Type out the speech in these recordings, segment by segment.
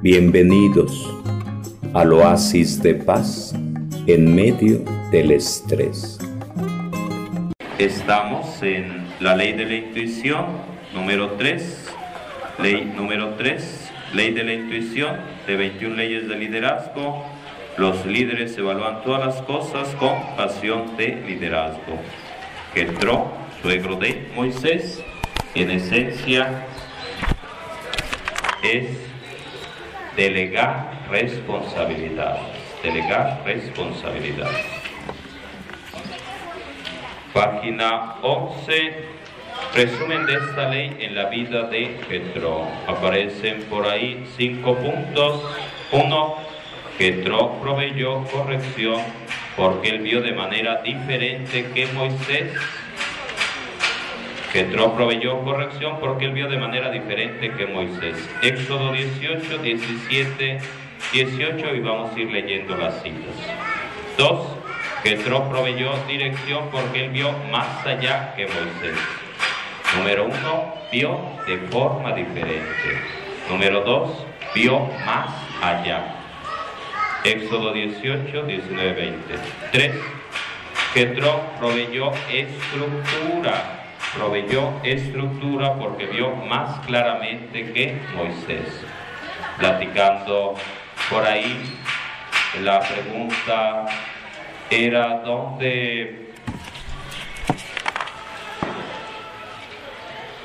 Bienvenidos al oasis de paz en medio del estrés. Estamos en la ley de la intuición número 3, ley número 3, ley de la intuición de 21 leyes de liderazgo. Los líderes evalúan todas las cosas con pasión de liderazgo. Jetro, suegro de Moisés, en esencia es delegar responsabilidad. Delegar responsabilidad. Página 11. Resumen de esta ley en la vida de Jetro. Aparecen por ahí cinco puntos. Uno, Jetro proveyó corrección porque él vio de manera diferente que Moisés Jetro proveyó corrección porque él vio de manera diferente que Moisés. Éxodo 18, 17, 18 y vamos a ir leyendo las citas. 2. Jetro proveyó dirección porque él vio más allá que Moisés. Número 1. Vio de forma diferente. Número 2. Vio más allá. Éxodo 18, 19, 20. 3. Jetro proveyó estructura proveyó estructura porque vio más claramente que Moisés. Platicando por ahí, la pregunta era dónde,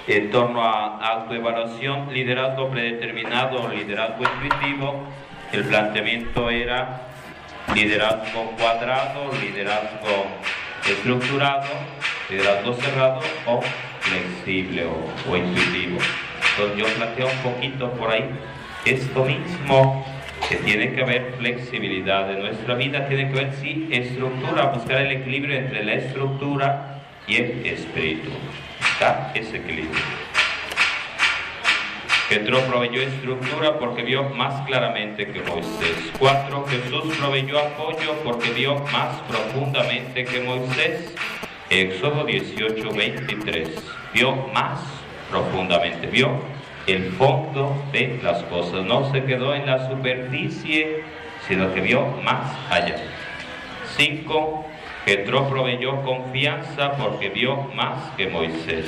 en torno a autoevaluación, liderazgo predeterminado, liderazgo intuitivo, el planteamiento era liderazgo cuadrado, liderazgo estructurado, liderazgo cerrado o flexible o, intuitivo. Entonces yo planteo un poquito por ahí esto mismo que tiene que haber flexibilidad de nuestra vida, tiene que ver sí estructura, buscar el equilibrio entre la estructura y el espíritu. Está ese equilibrio. Petro proveyó estructura porque vio más claramente que Moisés. 4. Jesús proveyó apoyo porque vio más profundamente que Moisés. Éxodo 18, 23. Vio más profundamente, vio el fondo de las cosas. No se quedó en la superficie, sino que vio más allá. 5. Jetro proveyó confianza porque vio más que Moisés.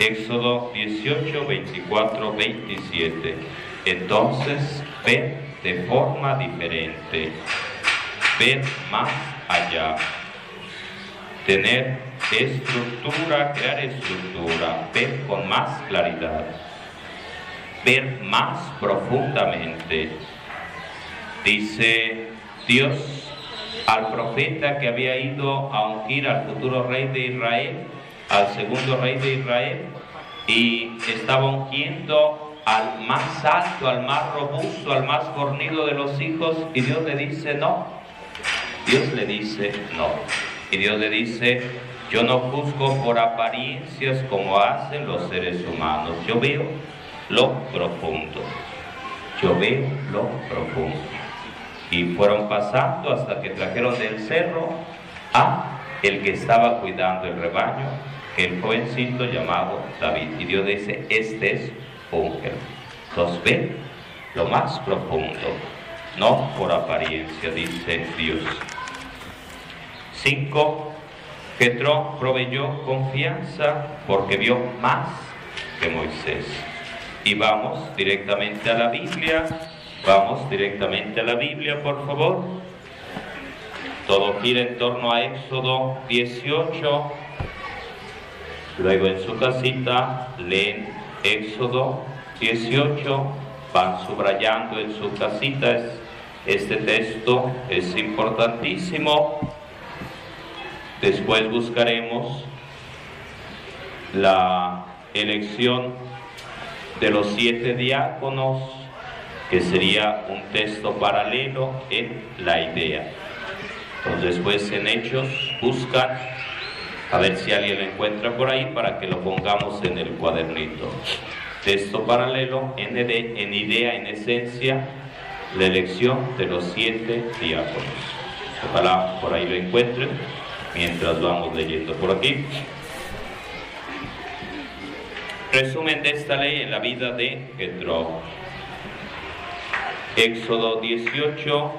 Éxodo 18, 24, 27. Entonces, ven de forma diferente, ven más allá. Tener estructura, crear estructura, ver con más claridad, ver más profundamente. Dice Dios al profeta que había ido a ungir al futuro rey de Israel, al segundo rey de Israel y estaba ungiendo al más alto, al más robusto, al más fornido de los hijos y Dios le dice no. Dios le dice no. Y Dios le dice, yo no juzgo por apariencias como hacen los seres humanos. Yo veo lo profundo. Yo veo lo profundo. Y fueron pasando hasta que trajeron del cerro a el que estaba cuidando el rebaño el jovencito llamado David. Y Dios dice, este es ángel. Los ve lo más profundo, no por apariencia, dice Dios. 5. Jetro proveyó confianza porque vio más que Moisés. Y vamos directamente a la Biblia. Vamos directamente a la Biblia, por favor. Todo gira en torno a Éxodo 18, Luego en su casita leen Éxodo 18, van subrayando en su casita este texto, es importantísimo. Después buscaremos la elección de los siete diáconos, que sería un texto paralelo en la idea. Entonces, después en Hechos buscan a ver si alguien lo encuentra por ahí para que lo pongamos en el cuadernito. Texto paralelo en idea, en esencia, la elección de los siete diáconos. Ojalá por ahí lo encuentren mientras vamos leyendo por aquí. Resumen de esta ley en la vida de Petro. Éxodo 18,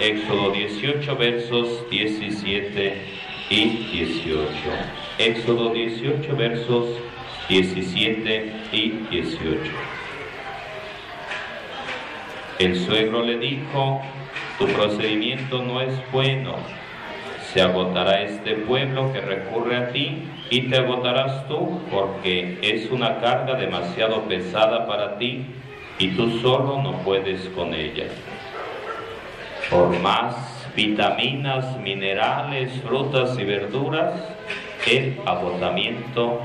Éxodo 18 versos 17 y 18. Éxodo 18 versos 17 y 18. El suegro le dijo, tu procedimiento no es bueno, se agotará este pueblo que recurre a ti y te agotarás tú porque es una carga demasiado pesada para ti y tú solo no puedes con ella. Por más vitaminas, minerales, frutas y verduras, el agotamiento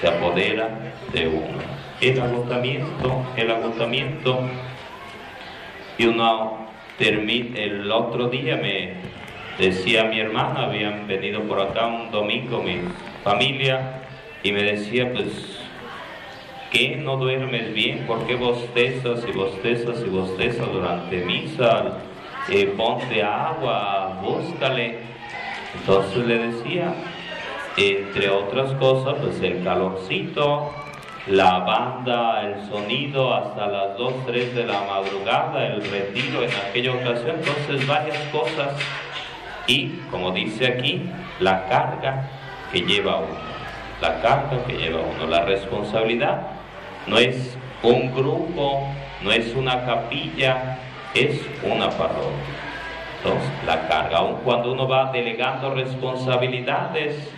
se apodera de uno. El agotamiento, el agotamiento. Y uno termina, el otro día me decía mi hermana, habían venido por acá un domingo mi familia, y me decía, pues qué no duermes bien? ¿Por qué bostezas y bostezas y bostezas durante misa? Eh, ponte agua, búscale. Entonces le decía, entre otras cosas, pues el calorcito, la banda, el sonido hasta las 2, 3 de la madrugada, el retiro en aquella ocasión, entonces varias cosas. Y, como dice aquí, la carga que lleva uno, la carga que lleva uno, la responsabilidad no es un grupo, no es una capilla, es una parroquia. Entonces, la carga, aun cuando uno va delegando responsabilidades,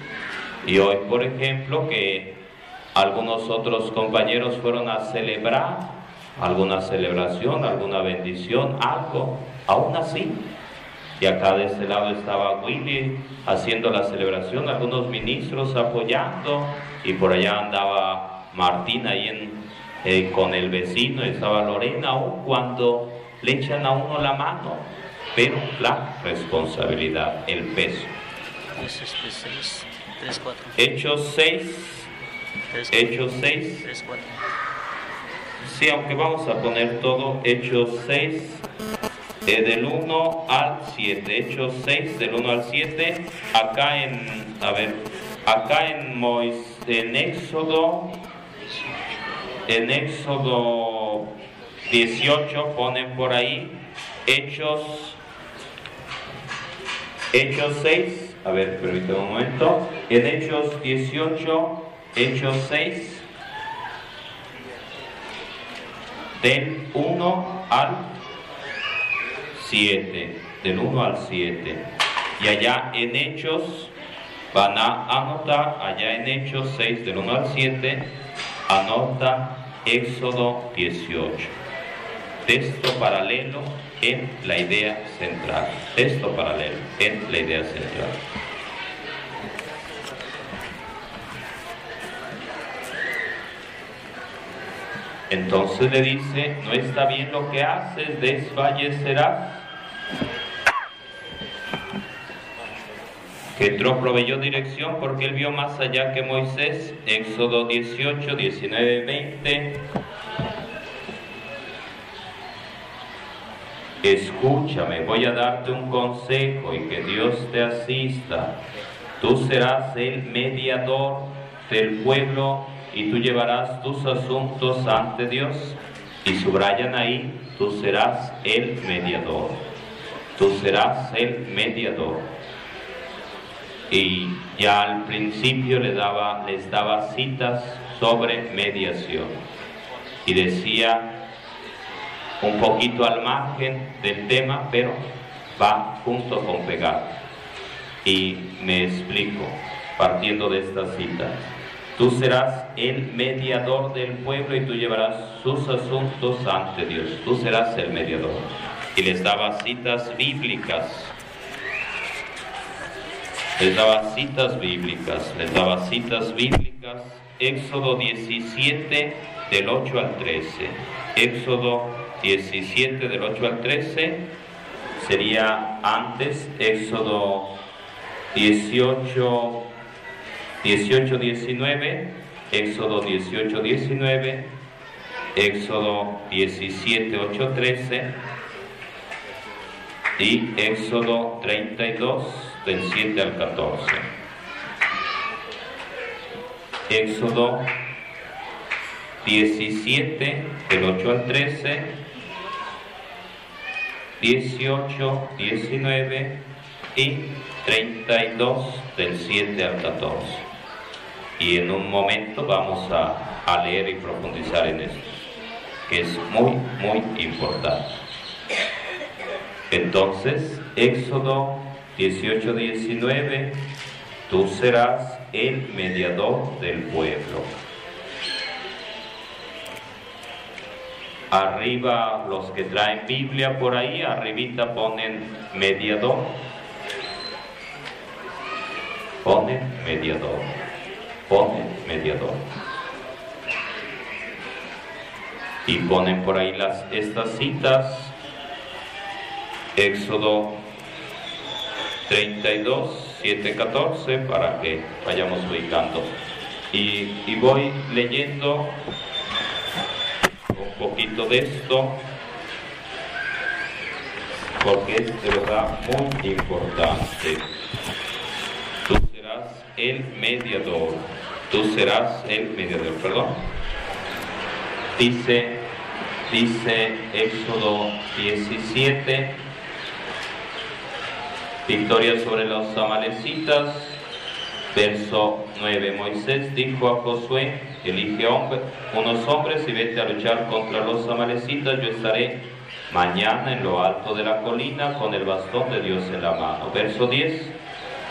y hoy, por ejemplo, que algunos otros compañeros fueron a celebrar alguna celebración, alguna bendición, algo, aún así. Y acá de este lado estaba Willy haciendo la celebración, algunos ministros apoyando, y por allá andaba Martín ahí en eh, con el vecino, estaba Lorena, aún cuando le echan a uno la mano, pero la responsabilidad, el peso. Hechos 6, Hechos 6, sí, aunque vamos a poner todo, Hechos 6, eh, del 1 al 7, Hechos 6, del 1 al 7, acá en, a ver, acá en Moisés, en Éxodo en Éxodo 18 ponen por ahí Hechos, Hechos 6, a ver, permítame un momento, en Hechos 18, Hechos 6, del 1 al 7, del 1 al 7. Y allá en Hechos van a anotar, allá en Hechos 6, del 1 al 7, anota Éxodo 18. Texto paralelo en la idea central. Texto paralelo en la idea central. Entonces le dice, no está bien lo que haces, desfallecerás. Jetro proveyó dirección porque él vio más allá que Moisés. Éxodo 18, 19, 20. Escúchame, voy a darte un consejo y que Dios te asista. Tú serás el mediador del pueblo y tú llevarás tus asuntos ante Dios. Y subrayan ahí, tú serás el mediador. Tú serás el mediador y ya al principio le daba, les daba citas sobre mediación y decía un poquito al margen del tema, pero va junto con pegado. Y me explico, partiendo de esta cita. Tú serás el mediador del pueblo y tú llevarás sus asuntos ante Dios. Tú serás el mediador. Y les daba citas bíblicas. Les daba citas bíblicas, les daba citas bíblicas, Éxodo 17 del 8 al 13, Éxodo 17 del 8 al 13 sería antes, Éxodo 18, 18, 19, Éxodo 18, 19, Éxodo 17, 8, 13 y Éxodo 32, del 7 al 14. Éxodo 17, del 8 al 13. 18, 19 y 32 del 7 al 14. Y en un momento vamos a, leer y profundizar en esto, que es muy, muy importante. Entonces, Éxodo 18, 19, tú serás el mediador del pueblo. Arriba los que traen Biblia por ahí, arribita ponen mediador. Ponen mediador. Ponen mediador. Y ponen por ahí las, estas citas. Éxodo 32, 7, 14, para que vayamos ubicando. Y, y voy leyendo un poquito de esto, porque es de verdad muy importante. Tú serás el mediador, tú serás el mediador, perdón. Dice, dice Éxodo 17, victoria sobre los amalecitas, verso 9. Moisés dijo a Josué, elige hombre, unos hombres y vete a luchar contra los amalecitas, yo estaré mañana en lo alto de la colina con el bastón de Dios en la mano. Verso 10.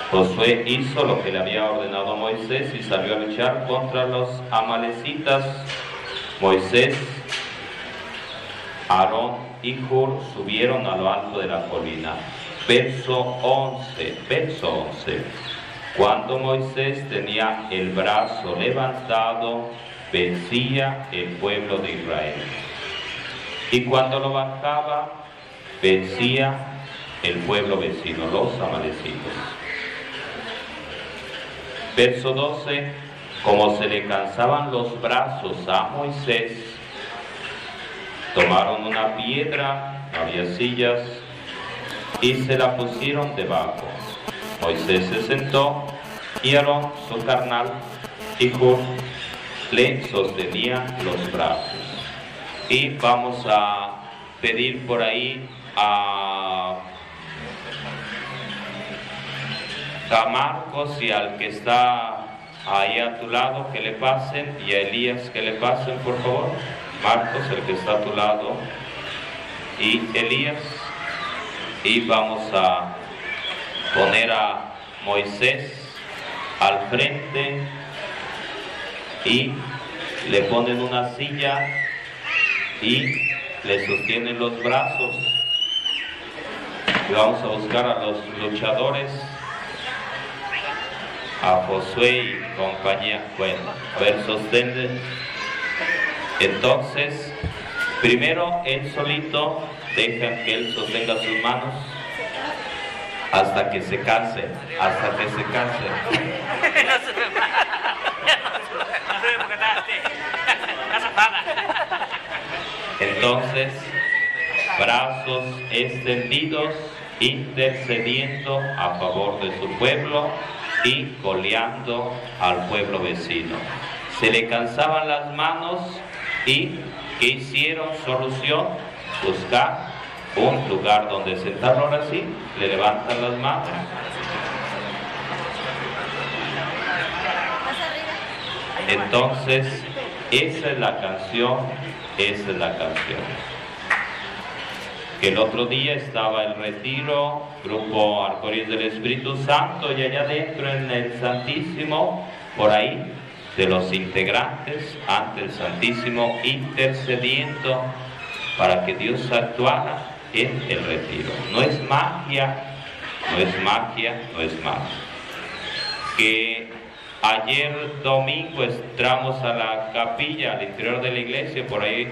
Josué hizo lo que le había ordenado a Moisés y salió a luchar contra los amalecitas. Moisés, Aarón y Hur subieron a lo alto de la colina. Verso 11, verso 11. Cuando Moisés tenía el brazo levantado, vencía el pueblo de Israel. Y cuando lo bajaba, vencía el pueblo vecino, los amalecitos. Verso 12, como se le cansaban los brazos a Moisés, tomaron una piedra, había sillas, y se la pusieron debajo. Moisés se sentó y su carnal, y Hur le sostenía los brazos. Y vamos a pedir por ahí a, a Marcos y al que está ahí a tu lado que le pasen y a Elías que le pasen por favor. Marcos, el que está a tu lado, y Elías. Y vamos a poner a Moisés al frente y le ponen una silla y le sostienen los brazos. Y vamos a buscar a los luchadores, a Josué y compañía. Bueno, a ver, sostén. Entonces, primero él solito deja que él sostenga sus manos hasta que se canse, hasta que se canse. Entonces, brazos extendidos, intercediendo a favor de su pueblo y coleando al pueblo vecino. Se le cansaban las manos y ¿qué hicieron? Solución, buscar un lugar donde sentarlo ahora sí, le levantan las manos. Entonces, esa es la canción, esa es la canción. Que el otro día estaba el retiro, grupo Arcoíris del Espíritu Santo, y allá adentro en el Santísimo, por ahí, de los integrantes ante el Santísimo, intercediendo para que Dios actuara en el retiro. No es magia, no es magia, no es magia. Que ayer domingo entramos a la capilla, al interior de la iglesia, por ahí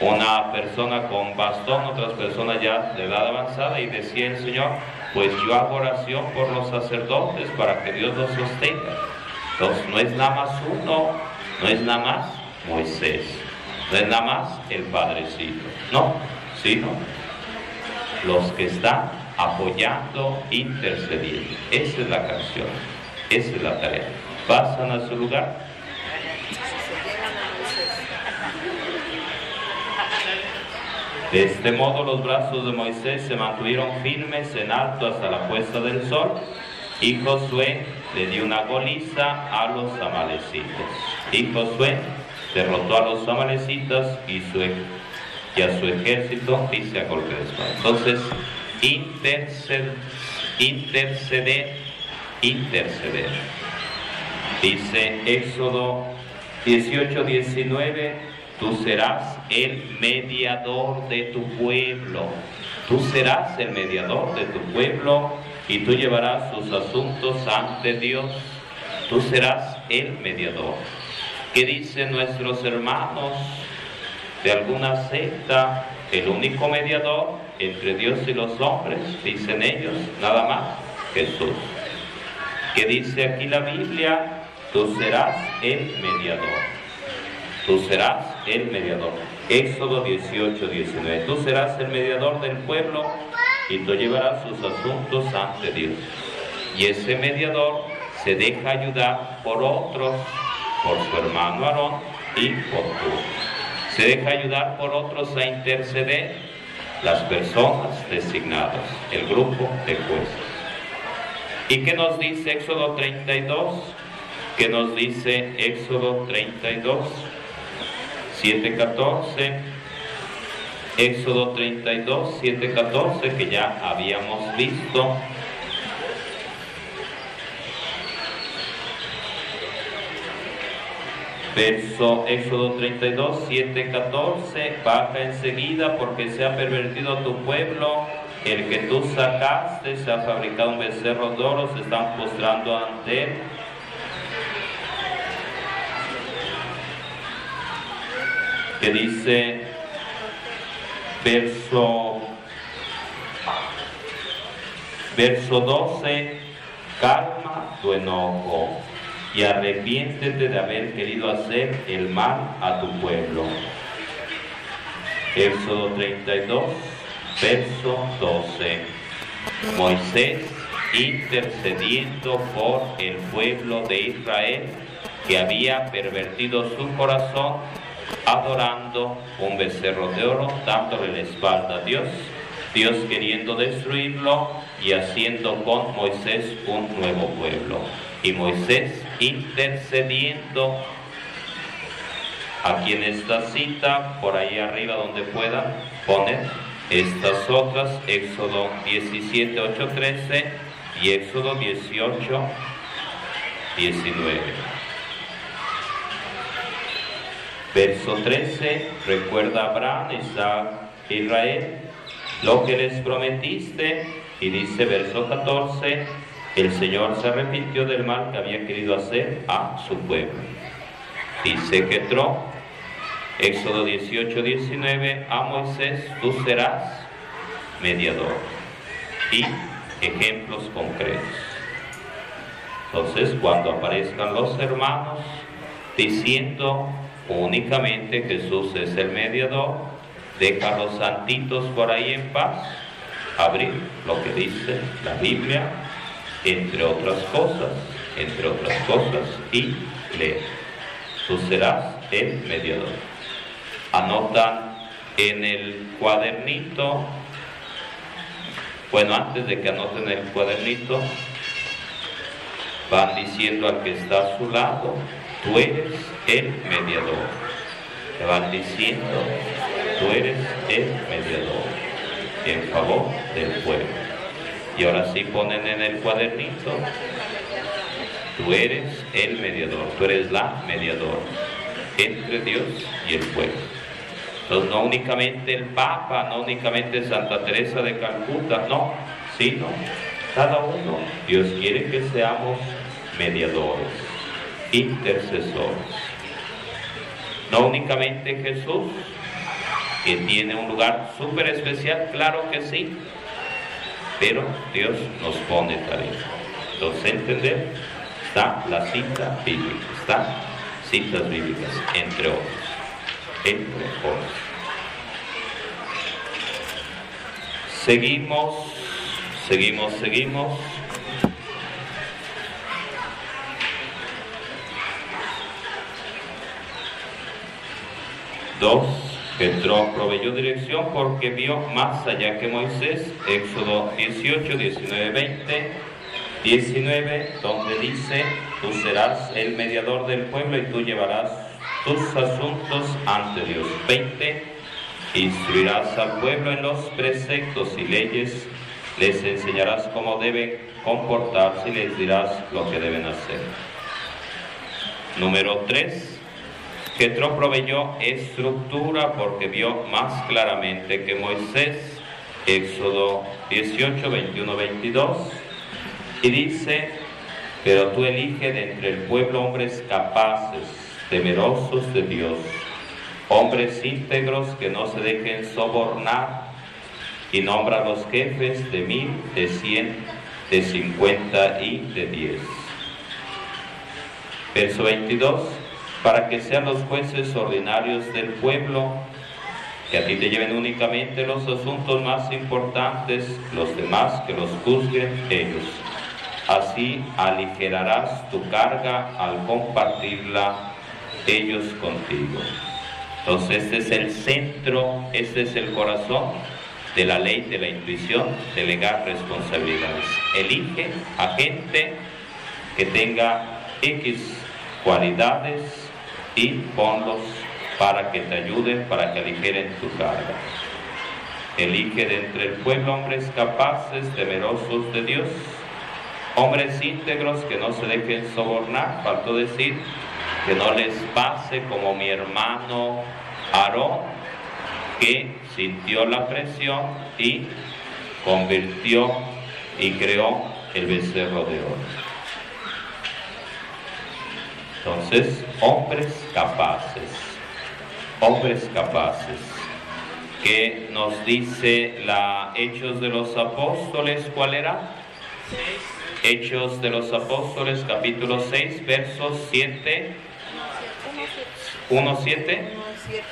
una persona con bastón, otras personas ya de edad avanzada, y decía el Señor, pues yo hago oración por los sacerdotes para que Dios los sostenga. Entonces no es nada más uno, no es nada más Moisés, no es nada más el Padrecito, no, sino los que están apoyando, intercediendo. Esa es la canción, esa es la tarea. Pasan a su lugar. De este modo los brazos de Moisés se mantuvieron firmes en alto hasta la puesta del sol y Josué le dio una goliza a los amalecitas. Y Josué derrotó a los amalecitas y, su, y a su ejército dice a golpe de espada. Entonces, interceder, interceder, interceder. Dice Éxodo 18, 19, tú serás el mediador de tu pueblo. Tú serás el mediador de tu pueblo y tú llevarás sus asuntos ante Dios. Tú serás el mediador. ¿Qué dicen nuestros hermanos de alguna secta? El único mediador entre Dios y los hombres, dicen ellos, nada más, Jesús. ¿Qué dice aquí la Biblia? Tú serás el mediador. Tú serás el mediador. Éxodo 18, 19. Tú serás el mediador del pueblo y tú llevarás sus asuntos ante Dios. Y ese mediador se deja ayudar por otros, por su hermano Aarón y por tú. Se deja ayudar por otros a interceder las personas designadas, el grupo de jueces. ¿Y qué nos dice Éxodo 32? ¿Qué nos dice Éxodo 32? 7.14, Éxodo 32, 7.14, que ya habíamos visto. Verso Éxodo 32, 7, 14, baja enseguida porque se ha pervertido tu pueblo, el que tú sacaste, se ha fabricado un becerro de oro, se están postrando ante él. Que dice verso verso 12 calma tu enojo y arrepiéntete de haber querido hacer el mal a tu pueblo Éxodo 32 verso 12 Moisés intercediendo por el pueblo de Israel que había pervertido su corazón adorando un becerro de oro, dándole la espalda a Dios, Dios queriendo destruirlo y haciendo con Moisés un nuevo pueblo. Y Moisés intercediendo aquí en esta cita, por ahí arriba donde puedan poner estas otras, Éxodo 17, 8, 13 y Éxodo 18, 19. Verso 13, recuerda a Abraham, Isaac, Israel, lo que les prometiste. Y dice verso 14, el Señor se arrepintió del mal que había querido hacer a su pueblo. Dice que Tro, Éxodo 18, 19, a Moisés tú serás mediador. Y ejemplos concretos. Entonces, cuando aparezcan los hermanos diciendo Únicamente Jesús es el mediador. Deja los santitos por ahí en paz. Abrir lo que dice la Biblia, entre otras cosas, entre otras cosas, y leer. Tú serás el mediador. Anotan en el cuadernito, bueno, antes de que anoten el cuadernito, van diciendo al que está a su lado, tú eres el mediador. Te van diciendo, tú eres el mediador en favor del pueblo. Y ahora sí ponen en el cuadernito, tú eres el mediador, tú eres la mediadora entre Dios y el pueblo. Entonces no únicamente el Papa, no únicamente Santa Teresa de Calcuta, no, sino cada uno. Dios quiere que seamos mediadores intercesores. No únicamente Jesús, que tiene un lugar súper especial, claro que sí, pero Dios nos pone tarea. Entonces, entender, está la cita bíblica, está citas bíblicas, entre otros, entre otros. Seguimos, seguimos, seguimos. Jetro proveyó dirección porque vio más allá que Moisés, Éxodo 18, 19, 20, 19, donde dice, tú serás el mediador del pueblo y tú llevarás tus asuntos ante Dios. 20, instruirás al pueblo en los preceptos y leyes, les enseñarás cómo deben comportarse y les dirás lo que deben hacer. Número 3. Jetro proveyó estructura porque vio más claramente que Moisés. Éxodo 18, 21, 22. Y dice, pero tú elige de entre el pueblo hombres capaces, temerosos de Dios, hombres íntegros que no se dejen sobornar, y nombra a los jefes de mil, de cien, de cincuenta y de diez. Verso 22, para que sean los jueces ordinarios del pueblo, que a ti te lleven únicamente los asuntos más importantes, los demás que los juzguen ellos. Así aligerarás tu carga al compartirla ellos contigo. Entonces este es el centro, este es el corazón de la ley de la intuición, delegar responsabilidades. Elige a gente que tenga X cualidades y ponlos para que te ayuden, para que aligeren tu carga. Elige de entre el pueblo hombres capaces, temerosos de Dios, hombres íntegros que no se dejen sobornar, faltó decir, que no les pase como mi hermano Aarón, que sintió la presión y convirtió y creó el becerro de oro. Entonces, hombres capaces, hombres capaces, que nos dice la Hechos de los Apóstoles, ¿cuál era? Hechos de los Apóstoles, capítulo 6, versos 7, 1, 7,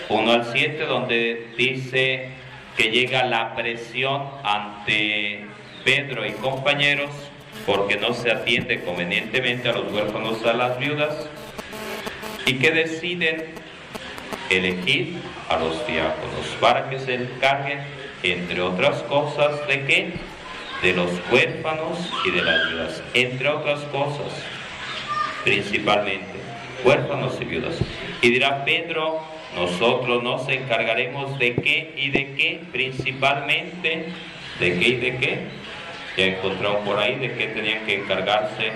1 al 7, donde dice que llega la presión ante Pedro y compañeros porque no se atiende convenientemente a los huérfanos, a las viudas, y que deciden elegir a los diáconos para que se encarguen, entre otras cosas, de qué? De los huérfanos y de las viudas, entre otras cosas, principalmente, huérfanos y viudas. Y dirá Pedro, nosotros nos encargaremos de qué y de qué, principalmente, de qué y de qué. Ya encontraron por ahí de qué tenían que encargarse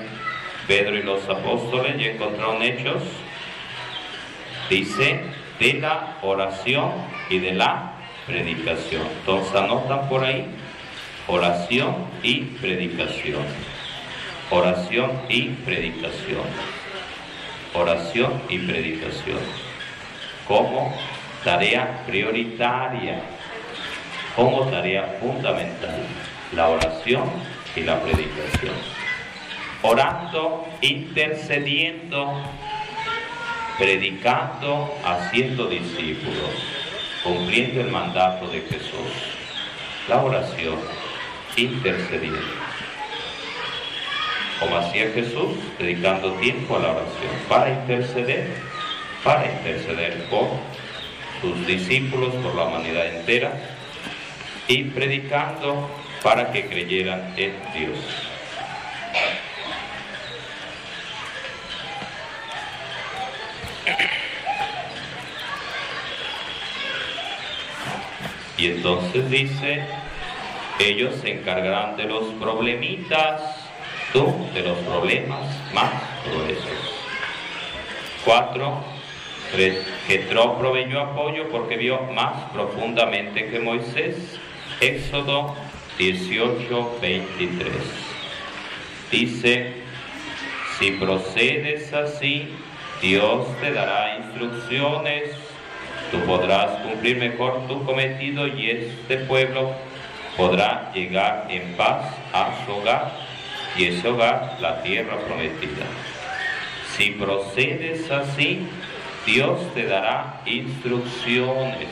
Pedro y los apóstoles, ya encontraron hechos Dice de la oración y de la predicación. Entonces anotan por ahí oración y predicación. Oración y predicación. Oración y predicación. Como tarea prioritaria, como tarea fundamental, la oración y la predicación. Orando, intercediendo predicando, haciendo discípulos, cumpliendo el mandato de Jesús, la oración, intercediendo. Como hacía Jesús, dedicando tiempo a la oración para interceder, para interceder por sus discípulos, por la humanidad entera, y predicando para que creyeran en Dios. Y entonces dice, ellos se encargarán de los problemitas, tú de los problemas más gruesos. Cuatro, Jetro proveyó apoyo porque vio más profundamente que Moisés. Éxodo 18, 23. Dice, si procedes así, Dios te dará instrucciones Tú podrás cumplir mejor tu cometido y este pueblo podrá llegar en paz a su hogar y ese hogar la tierra prometida. Si procedes así, Dios te dará instrucciones.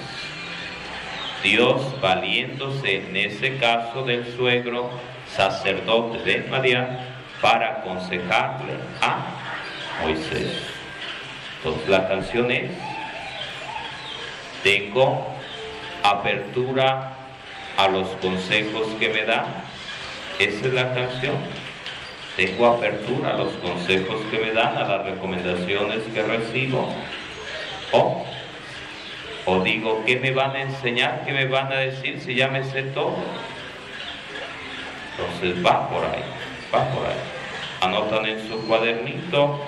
Dios valiéndose en ese caso del suegro sacerdote de María para aconsejarle a Moisés. Entonces la canción es tengo apertura a los consejos que me da. Esa es la canción. Tengo apertura a los consejos que me dan, a las recomendaciones que recibo. O, o digo, ¿qué me van a enseñar? ¿Qué me van a decir si ya me sé todo? Entonces va por ahí, va por ahí. Anotan en su cuadernito,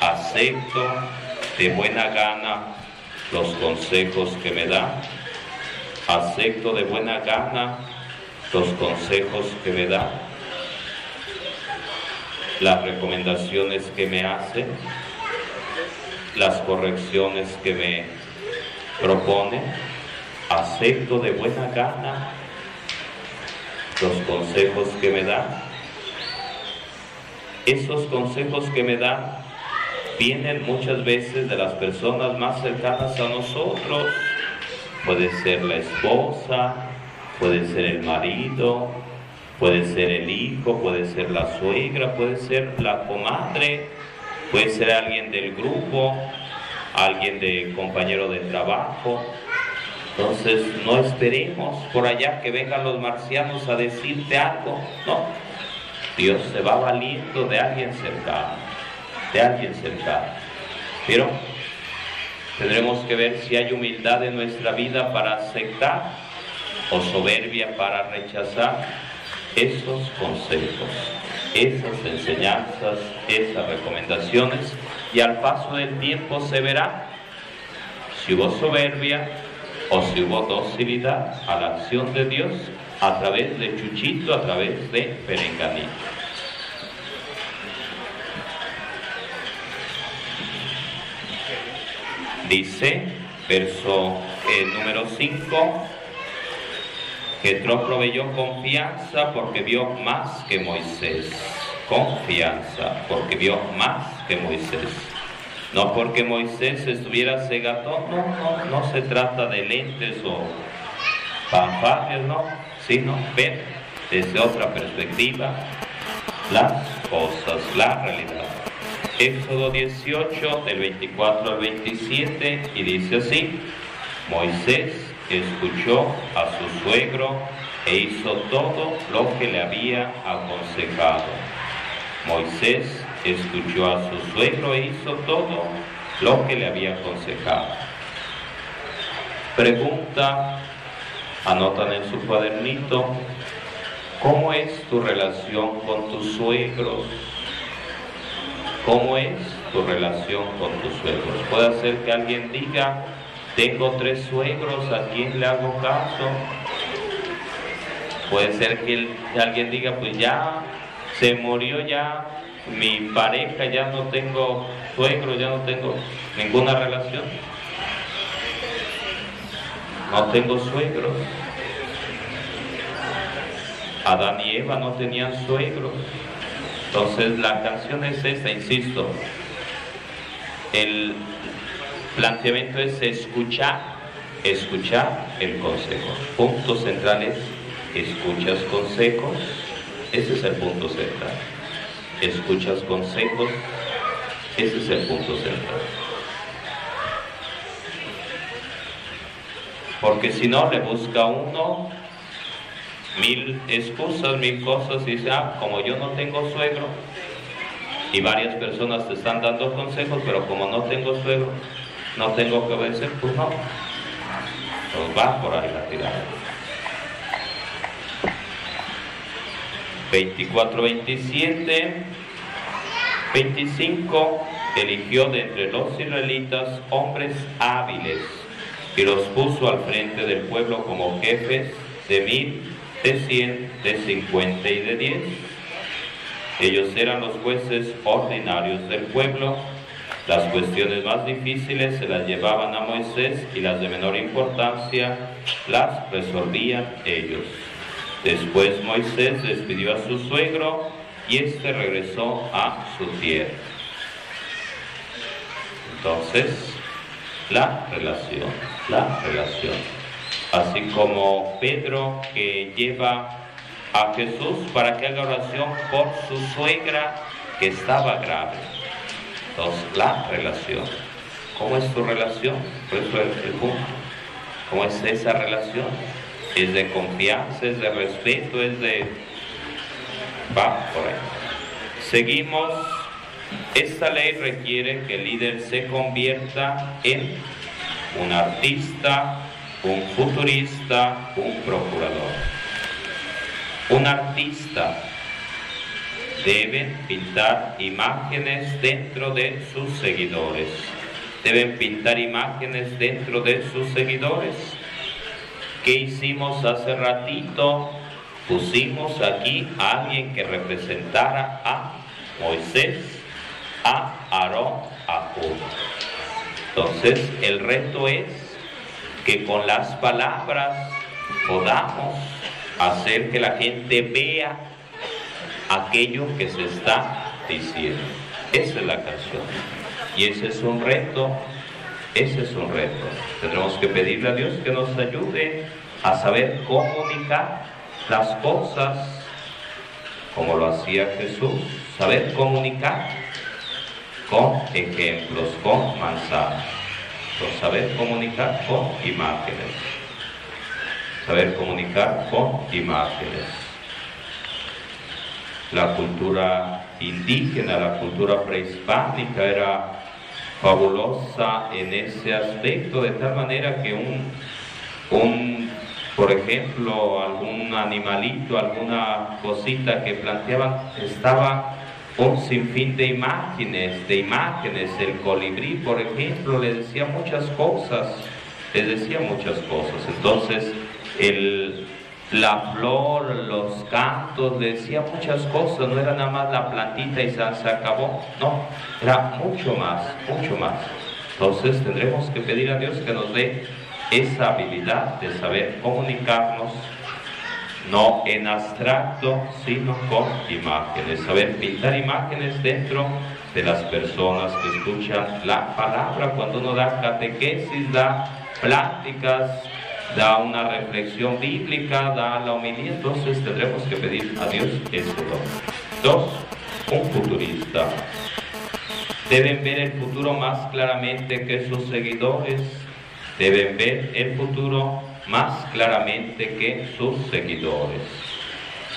acepto de buena gana los consejos que me da, acepto de buena gana los consejos que me da, las recomendaciones que me hace, las correcciones que me propone, acepto de buena gana los consejos que me da. Esos consejos que me da vienen muchas veces de las personas más cercanas a nosotros. Puede ser la esposa, puede ser el marido, puede ser el hijo, puede ser la suegra, puede ser la comadre, puede ser alguien del grupo, alguien de compañero de trabajo. Entonces no esperemos por allá que vengan los marcianos a decirte algo, no. Dios se va valiendo de alguien cercano, de alguien cercano. Pero tendremos que ver si hay humildad en nuestra vida para aceptar o soberbia para rechazar esos consejos, esas enseñanzas, esas recomendaciones y al paso del tiempo se verá si hubo soberbia o si hubo docilidad a la acción de Dios a través de Chuchito, a través de Perenganito. Dice, verso eh, número 5, Jetro proveyó confianza porque vio más que Moisés. Confianza porque vio más que Moisés. No porque Moisés estuviera cegato, no, no, no se trata de lentes o fanfarrias, no, sino ver desde otra perspectiva las cosas, la realidad. Éxodo 18, del 24 al 27, y dice así, Moisés escuchó a su suegro e hizo todo lo que le había aconsejado. Moisés escuchó a su suegro e hizo todo lo que le había aconsejado. Pregunta, anotan en su cuadernito, ¿cómo es tu relación con tus suegros? ¿Cómo es tu relación con tus suegros? Puede ser que alguien diga, tengo tres suegros, ¿a quién le hago caso? Puede ser que alguien diga, pues ya se murió ya mi pareja, ya no tengo suegro, ya no tengo ninguna relación. No tengo suegros. Adán y Eva no tenían suegros. Entonces la canción es esta, insisto. El planteamiento es escuchar, escuchar el consejo. Punto central es, escuchas consejos, ese es el punto central. Escuchas consejos, ese es el punto central. Porque si no, le busca uno mil excusas, mil cosas y dice, ah, como yo no tengo suegro, y varias personas te están dando consejos, pero como no tengo suegro, no tengo que obedecer, pues no. Pues va por ahí la tirada. 24, 27, 25, eligió de entre los israelitas hombres hábiles y los puso al frente del pueblo como jefes de mil, de cien, de cincuenta y de diez. Ellos eran los jueces ordinarios del pueblo. Las cuestiones más difíciles se las llevaban a Moisés y las de menor importancia las resolvían ellos. Después Moisés despidió a su suegro y éste regresó a su tierra. Entonces, la relación, la relación. Así como Pedro que lleva a Jesús para que haga oración por su suegra que estaba grave. La relación. ¿Cómo es tu relación? Por eso es el punto. ¿Cómo es esa relación? Es de confianza, es de respeto, es de... Va por ahí. Seguimos. Esta ley requiere que el líder se convierta en un artista, un futurista, un procurador. Un artista debe pintar imágenes dentro de sus seguidores deben pintar imágenes dentro de sus seguidores. ¿Qué hicimos hace ratito? Pusimos aquí a alguien que representara a Moisés, a Aarón, a Jud. Entonces, el reto es que con las palabras podamos hacer que la gente vea aquello que se está diciendo. Esa es la canción. Y ese es un reto, ese es un reto. Tendremos que pedirle a Dios que nos ayude a saber comunicar las cosas como lo hacía Jesús, saber comunicar con ejemplos, con manzanas, saber comunicar con imágenes, saber comunicar con imágenes. La cultura indígena, la cultura prehispánica era fabulosa en ese aspecto, de tal manera que un, un, por ejemplo, algún animalito, alguna cosita que planteaban, estaba un sinfín de imágenes, de imágenes, el colibrí, por ejemplo, le decía muchas cosas, le decía muchas cosas. Entonces, el, la flor, los cantos, decía muchas cosas, no era nada más la plantita y se, acabó, no, era mucho más, mucho más. Entonces tendremos que pedir a Dios que nos dé esa habilidad de saber comunicarnos, no en abstracto, sino con imágenes, saber pintar imágenes dentro de las personas que escuchan la palabra, cuando uno da catequesis, da pláticas, da una reflexión bíblica, da la humildad, entonces tendremos que pedir a Dios esto. Dos, un futurista. Deben ver el futuro más claramente que sus seguidores. Deben ver el futuro más claramente que sus seguidores.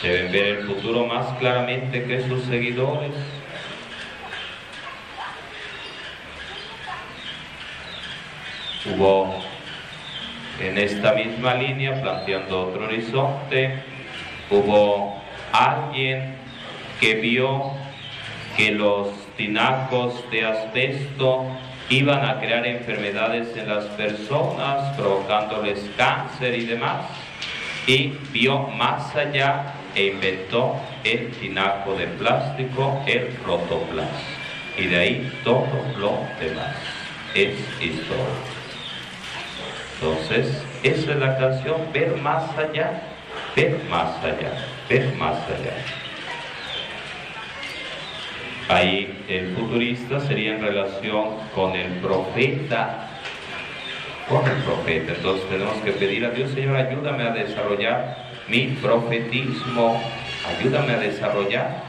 Deben ver el futuro más claramente que sus seguidores. Hubo en esta misma línea, planteando otro horizonte, hubo alguien que vio que los tinacos de asbesto iban a crear enfermedades en las personas, provocándoles cáncer y demás, y vio más allá e inventó el tinaco de plástico, el rotoplas. Y de ahí todo lo demás es historia. Entonces, esa es la canción, ver más allá, ver más allá, ver más allá. Ahí el futurista sería en relación con el profeta, con el profeta. Entonces tenemos que pedir a Dios, Señor, ayúdame a desarrollar mi profetismo, ayúdame a desarrollar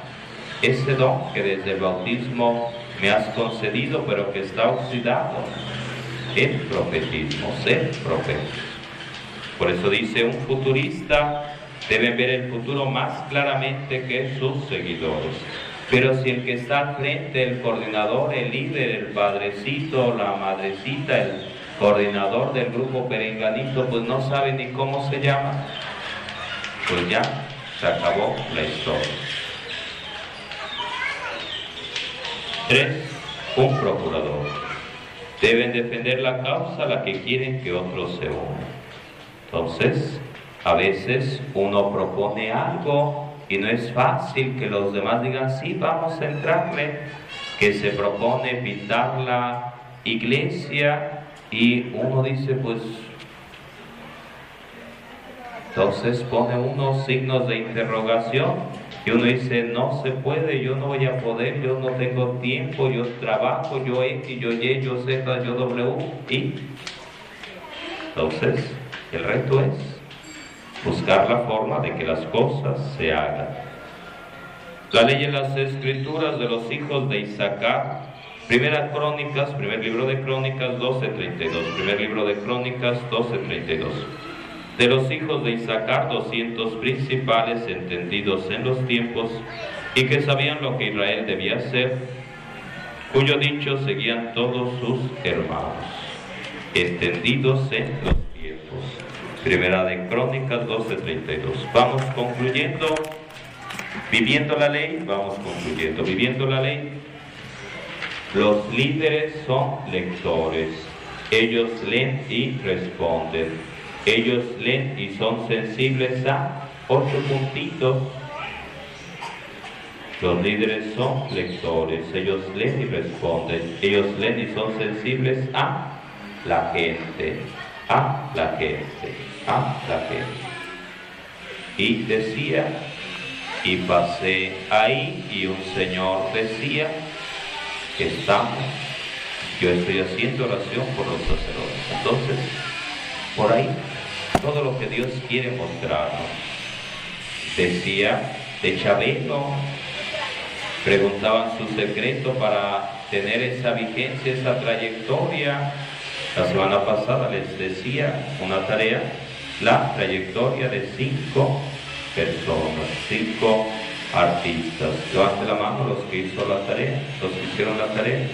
ese don que desde el bautismo me has concedido, pero que está oxidado el profetismo, ser profeta. Por eso dice, un futurista debe ver el futuro más claramente que sus seguidores. Pero si el que está al frente, el coordinador, el líder, el padrecito, la madrecita, el coordinador del grupo perenganito, pues no sabe ni cómo se llama, pues ya se acabó la historia. Tres, un procurador deben defender la causa a la que quieren que otros se unan. Entonces, a veces uno propone algo y no es fácil que los demás digan, sí, vamos a entrarle, que se propone pintar la iglesia y uno dice, pues, entonces pone unos signos de interrogación y uno dice, no se puede, yo no voy a poder, yo no tengo tiempo, yo trabajo, yo X, yo Y, yo Z, yo W, y entonces el reto es buscar la forma de que las cosas se hagan. La ley en las escrituras de los hijos de Isaac Primera Crónicas, primer libro de Crónicas 12.32. Primer libro de Crónicas 12.32. De los hijos de Isaacar, 200 principales entendidos en los tiempos y que sabían lo que Israel debía hacer, cuyo dicho seguían todos sus hermanos, entendidos en los tiempos. Primera de Crónicas 12.32. Vamos concluyendo, viviendo la ley, vamos concluyendo, viviendo la ley. Los líderes son lectores. Ellos leen y responden. Ellos leen y son sensibles a ocho puntitos. Los líderes son lectores. Ellos leen y responden. Ellos leen y son sensibles a la gente. A la gente. A la gente. Y decía, y pasé ahí y un señor decía, estamos, yo estoy haciendo oración por los sacerdotes. Entonces, por ahí, todo lo que Dios quiere mostrarnos. Decía de Chabelo, preguntaban su secreto para tener esa vigencia, esa trayectoria. La semana pasada les decía una tarea, la trayectoria de cinco personas, cinco artistas. Levante la mano los que hizo la tarea, los que hicieron la tarea.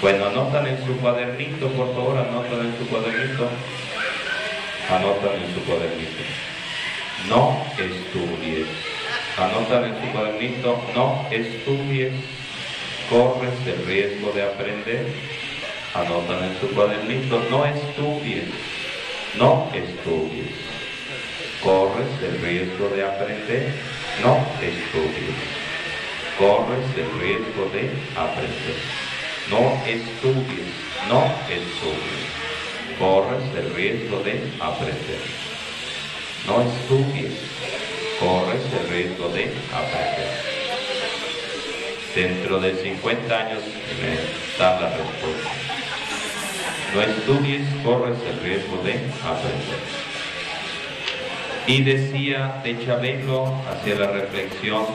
Bueno, anotan en su cuadernito, por favor, anotan en su cuadernito. Anotan en su cuadernito. No estudies. Anotan en su cuadernito, no estudies. Corres el riesgo de aprender. Anotan en su cuadernito, no estudies. No estudies corres el riesgo de aprender, no estudies. Corres el riesgo de aprender. No estudies, no estudies. Corres el riesgo de aprender. No estudies, corres el riesgo de aprender. Dentro de 50 años me dan la respuesta. No estudies, corres el riesgo de aprender. Y decía de Chabelo, hacia la reflexión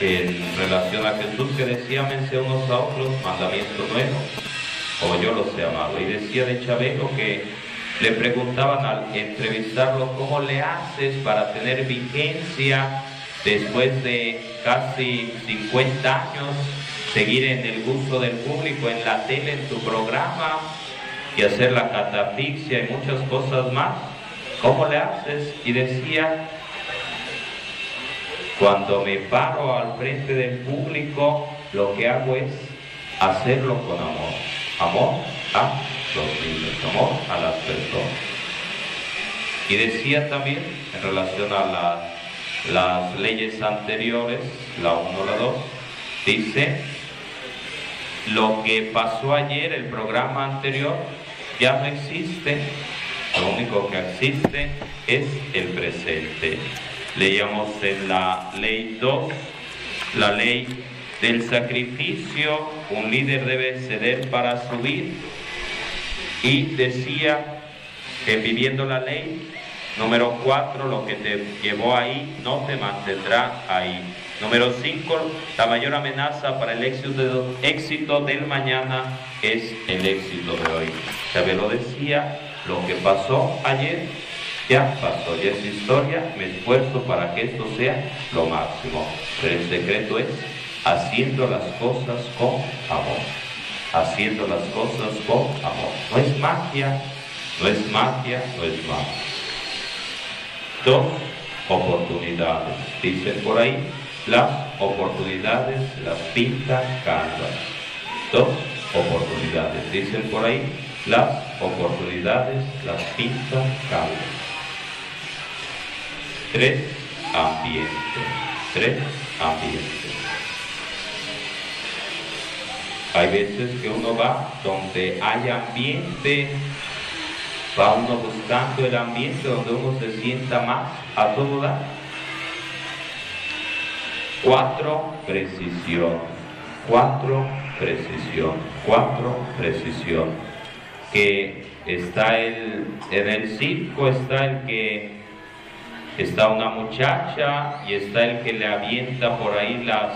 en relación a Jesús que decía, mense unos a otros, mandamiento nuevo, como yo los he amado. Y decía de Chabelo que le preguntaban al entrevistarlo, ¿cómo le haces para tener vigencia después de casi 50 años, seguir en el gusto del público, en la tele, en tu programa, y hacer la catafixia y muchas cosas más? ¿Cómo le haces? Y decía, cuando me paro al frente del público, lo que hago es hacerlo con amor. Amor a los niños, amor a las personas. Y decía también, en relación a las leyes anteriores, la 1, la 2, dice, lo que pasó ayer, el programa anterior, ya no existe, lo único que existe es el presente. Leíamos en la ley 2, la ley del sacrificio, un líder debe ceder para subir. Y decía que viviendo la ley, número 4, lo que te llevó ahí no te mantendrá ahí. Número 5, la mayor amenaza para el éxito, del mañana es el éxito de hoy. Se lo decía lo que pasó ayer ya pasó, ya es historia, me esfuerzo para que esto sea lo máximo. Pero el secreto es haciendo las cosas con amor. Haciendo las cosas con amor. No es magia, no es magia, no es magia. Dos oportunidades. Dicen por ahí, las oportunidades las pinta Canvas. Dos oportunidades. Dicen por ahí, las oportunidades las pinta Carlos. Tres ambientes. Tres ambientes. Hay veces que uno va donde hay ambiente, va uno buscando el ambiente donde uno se sienta más a todo. Cuatro, precisión. Cuatro, precisión. Cuatro, precisión que está el, en el circo está el que está una muchacha y está el que le avienta por ahí las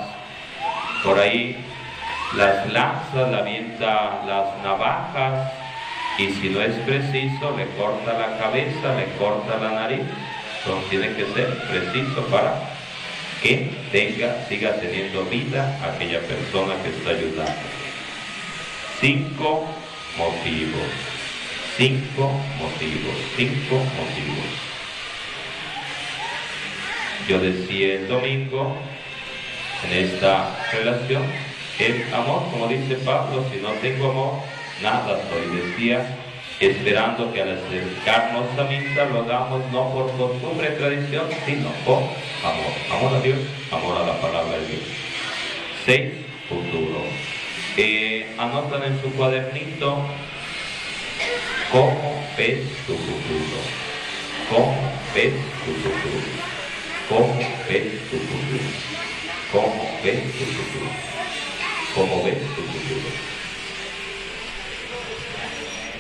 por ahí las lanzas, la avienta las navajas y si no es preciso le corta la cabeza, le corta la nariz. Entonces tiene que ser preciso para que tenga, siga teniendo vida aquella persona que está ayudando. Cinco motivos, cinco motivos, cinco motivos. Yo decía el domingo en esta relación, el amor, como dice Pablo, si no tengo amor, nada soy. Decía, esperando que al acercarnos a misa lo hagamos no por costumbre, tradición, sino por amor. Amor a Dios, amor a la palabra de Dios. Seis, futuro. Eh, anotan en su cuadernito cómo ves tu futuro. ¿Cómo ves tu futuro? ¿Cómo ves tu futuro? ¿Cómo ves tu futuro? ¿Cómo ves tu futuro?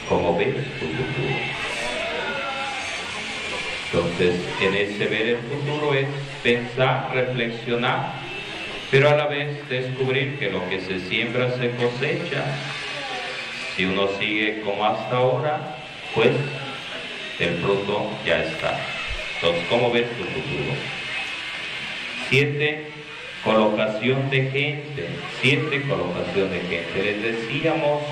¿Cómo ves tu futuro? Entonces, en ese ver el futuro es pensar, reflexionar, pero a la vez descubrir que lo que se siembra se cosecha. Si uno sigue como hasta ahora, pues el fruto ya está. Entonces, ¿cómo ves tu futuro? Siete, colocación de gente. Siete, colocación de gente. Les decíamos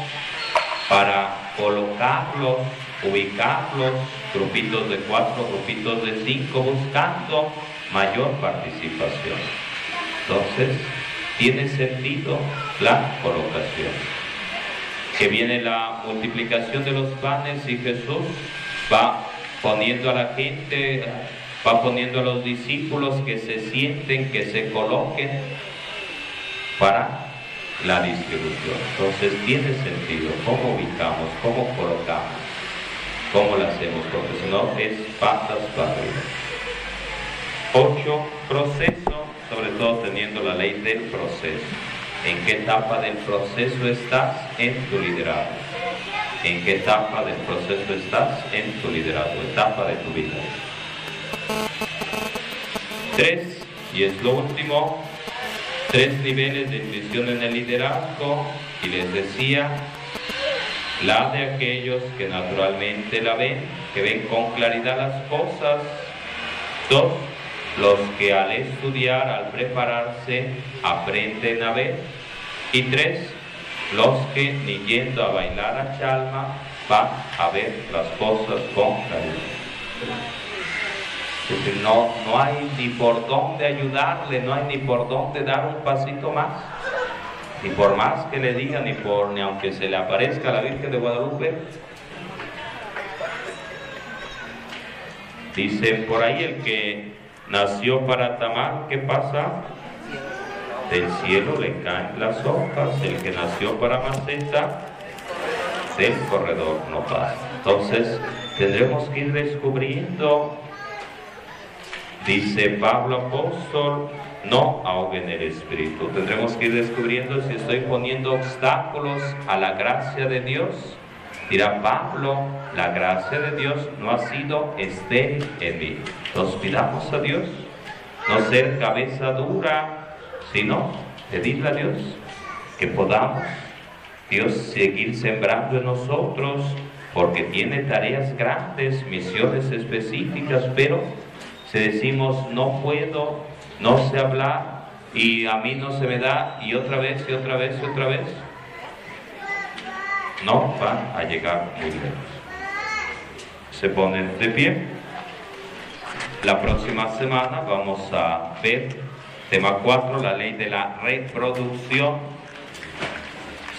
para colocarlos, ubicarlos, grupitos de cuatro, grupitos de cinco, buscando mayor participación. Entonces, tiene sentido la colocación. Que viene la multiplicación de los panes y Jesús va poniendo a la gente, va poniendo a los discípulos que se sienten, que se coloquen para la distribución. Entonces tiene sentido cómo ubicamos, cómo colocamos, cómo lo hacemos, porque si no es patas para arriba. Ocho, proceso, sobre todo teniendo la ley del proceso. ¿En qué etapa del proceso estás en tu liderazgo? ¿En qué etapa del proceso estás en tu liderazgo? Etapa de tu vida. Tres, y es lo último, tres niveles de intuición en el liderazgo y les decía la de aquellos que naturalmente la ven, que ven con claridad las cosas. Dos, los que al estudiar, al prepararse, aprenden a ver. Y tres, los que ni yendo a bailar a Chalma van a ver las cosas con claridad. No, no hay ni por dónde ayudarle, no hay ni por dónde dar un pasito más. Ni por más que le diga, ni por ni aunque se le aparezca a la Virgen de Guadalupe. Dicen por ahí el que nació para tamar, ¿qué pasa? Del cielo le caen las hojas, el que nació para maceta, del corredor no pasa. Entonces tendremos que ir descubriendo Dice Pablo apóstol, no ahoguen el espíritu. Tendremos que ir descubriendo si estoy poniendo obstáculos a la gracia de Dios. Dirá Pablo, la gracia de Dios no ha sido estéril en mí. Nos pidamos a Dios, no ser cabeza dura, sino pedirle a Dios que podamos Dios seguir sembrando en nosotros, porque tiene tareas grandes, misiones específicas, pero si decimos no puedo, no sé hablar y a mí no se me da y otra vez y otra vez y otra vez, no van a llegar muy lejos. Se ponen de pie. La próxima semana vamos a ver tema 4, la ley de la reproducción.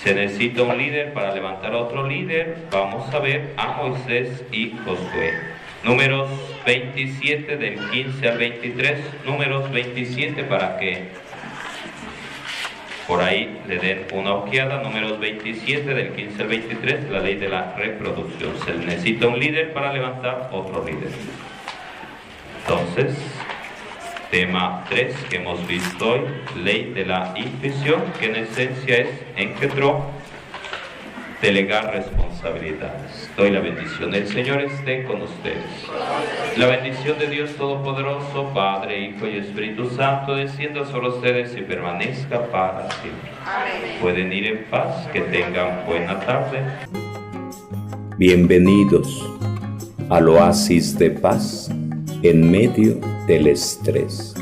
Se necesita un líder para levantar a otro líder. Vamos a ver a Moisés y Josué. Números 27 del 15 al 23, números 27 para que por ahí le den una ojeada, números 27 del 15 al 23, la ley de la reproducción. Se necesita un líder para levantar otro líder. Entonces, tema 3 que hemos visto hoy, ley de la intuición, que en esencia es en Ketro delegar responsabilidades. Doy la bendición del Señor esté con ustedes. La bendición de Dios Todopoderoso, Padre, Hijo y Espíritu Santo, descienda sobre ustedes y permanezca para siempre. Pueden ir en paz, que tengan buena tarde. Bienvenidos al oasis de paz en medio del estrés.